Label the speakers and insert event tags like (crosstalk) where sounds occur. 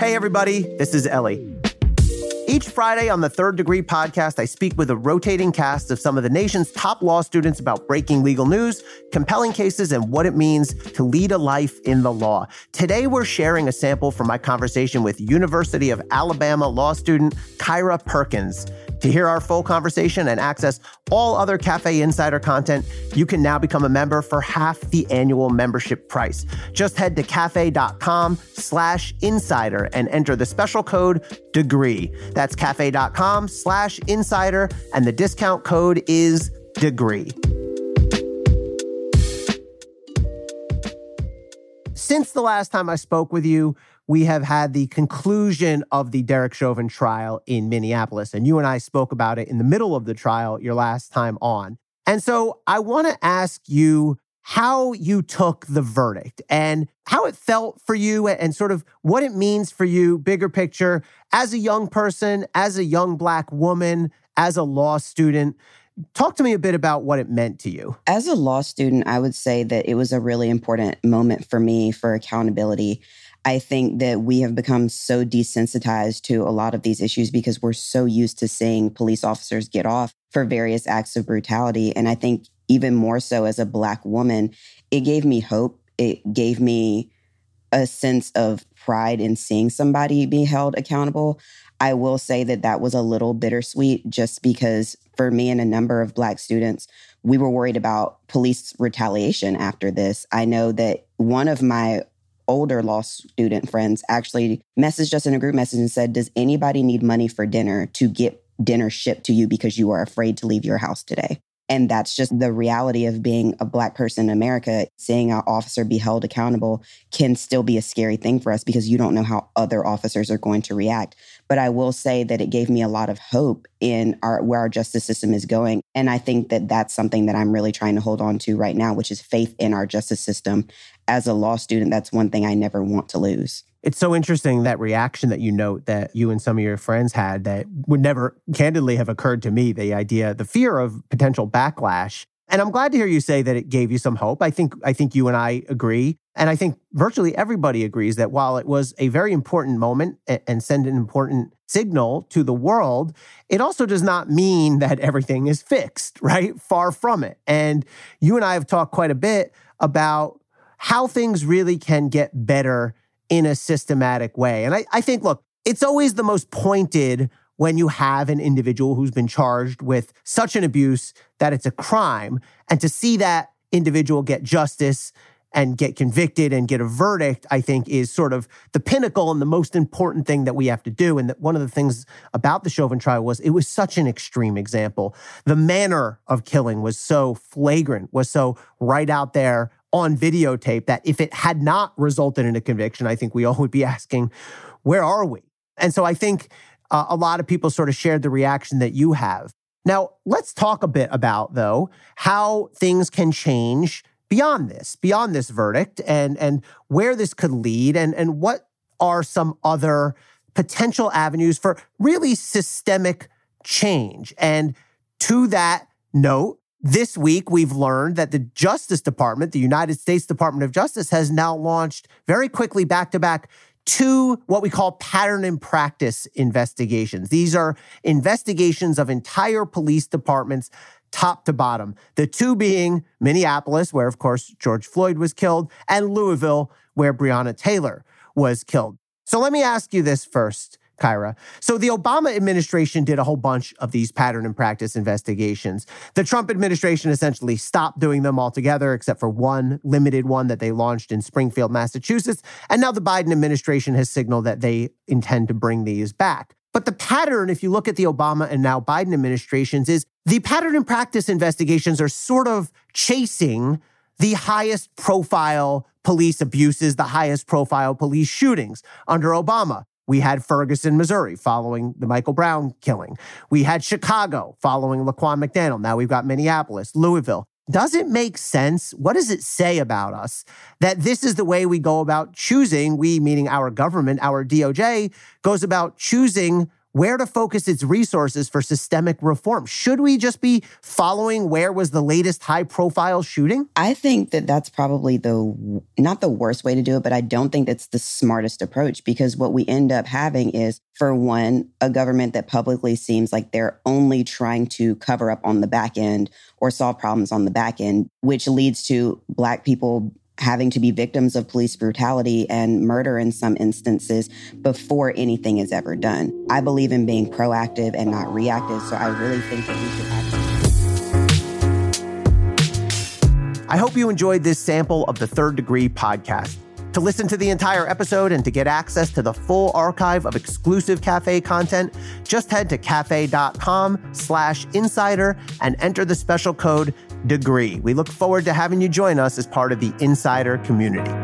Speaker 1: Hey, everybody, this is Elie. Each Friday on the Third Degree podcast, I speak with a rotating cast of some of the nation's top law students about breaking legal news, compelling cases, and what it means to lead a life in the law. Today, we're sharing a sample from my conversation with University of Alabama law student Kyra Perkins. To hear our full conversation and access all other Cafe Insider content, you can now become a member for half the annual membership price. Just head to cafe.com slash insider and enter the special code DEGREE. That's cafe.com slash insider, and the discount code is DEGREE. Since the last time I spoke with you, we have had the conclusion of the Derek Chauvin trial in Minneapolis. And you and I spoke about it in the middle of the trial your last time on. And so I want to ask you how you took the verdict and how it felt for you and sort of what it means for you, bigger picture, as a young person, as a young Black woman, as a law student. Talk to me a bit about what it meant to you.
Speaker 2: As a law student, I would say that it was a really important moment for me for accountability. I think that we have become so desensitized to a lot of these issues because we're so used to seeing police officers get off for various acts of brutality. And I think even more so as a Black woman, it gave me hope. It gave me a sense of pride in seeing somebody be held accountable. I will say that that was a little bittersweet just because for me and a number of Black students, we were worried about police retaliation after this. I know that one of my older law student friends actually messaged us in a group message and said, Does anybody need money for dinner to get dinner shipped to you because you are afraid to leave your house today? And that's just the reality of being a Black person in America. Seeing an officer be held accountable can still be a scary thing for us because you don't know how other officers are going to react. But I will say that it gave me a lot of hope in our where our justice system is going. And I think that that's something that I'm really trying to hold on to right now, which is faith in our justice system as a law student, that's one thing I never want to lose.
Speaker 1: It's so interesting that reaction that you note that you and some of your friends had that would never candidly have occurred to me the idea, the fear of potential backlash. And I'm glad to hear you say that it gave you some hope. I think I think you and I agree. And I think virtually everybody agrees that while it was a very important moment and send an important signal to the world, it also does not mean that everything is fixed, right? Far from it. And you and I have talked quite a bit about how things really can get better in a systematic way. And I, I think, look, it's always the most pointed when you have an individual who's been charged with such an abuse that it's a crime. And to see that individual get justice and get convicted and get a verdict, I think is sort of the pinnacle and the most important thing that we have to do. And that one of the things about the Chauvin trial was it was such an extreme example. The manner of killing was so flagrant, was so right out there on videotape that if it had not resulted in a conviction, I think we all would be (laughs) asking, where are we? And so I think uh, a lot of people sort of shared the reaction that you have. Now, let's talk a bit about, though, how things can change beyond this, beyond this verdict, and, and where this could lead, and, and what are some other potential avenues for really systemic change. And to that note, this week, we've learned that the Justice Department, the United States Department of Justice, has now launched very quickly back to back two what we call pattern and practice investigations. These are investigations of entire police departments, top to bottom. The two being Minneapolis, where, of course, George Floyd was killed, and Louisville, where Breonna Taylor was killed. So let me ask you this first. Kyra. So the Obama administration did a whole bunch of these pattern and practice investigations. The Trump administration essentially stopped doing them altogether, except for one limited one that they launched in Springfield, Massachusetts. And now the Biden administration has signaled that they intend to bring these back. But the pattern, if you look at the Obama and now Biden administrations, is the pattern and practice investigations are sort of chasing the highest profile police abuses, the highest profile police shootings under Obama. We had Ferguson, Missouri, following the Michael Brown killing. We had Chicago following Laquan McDaniel. Now we've got Minneapolis, Louisville. Does it make sense? What does it say about us that this is the way we go about choosing? We, meaning our government, our DOJ, goes about choosing where to focus its resources for systemic reform? Should we just be following where was the latest high profile shooting?
Speaker 2: I think that that's probably the not the worst way to do it, but I don't think that's the smartest approach because what we end up having is for one, a government that publicly seems like they're only trying to cover up on the back end or solve problems on the back end, which leads to black people having to be victims of police brutality and murder in some instances before anything is ever done. I believe in being proactive and not reactive, so I really think that we should
Speaker 1: act. I hope you enjoyed this sample of the Third Degree podcast. To listen to the entire episode and to get access to the full archive of exclusive cafe content, just head to cafe.com slash insider and enter the special code degree. We look forward to having you join us as part of the insider community.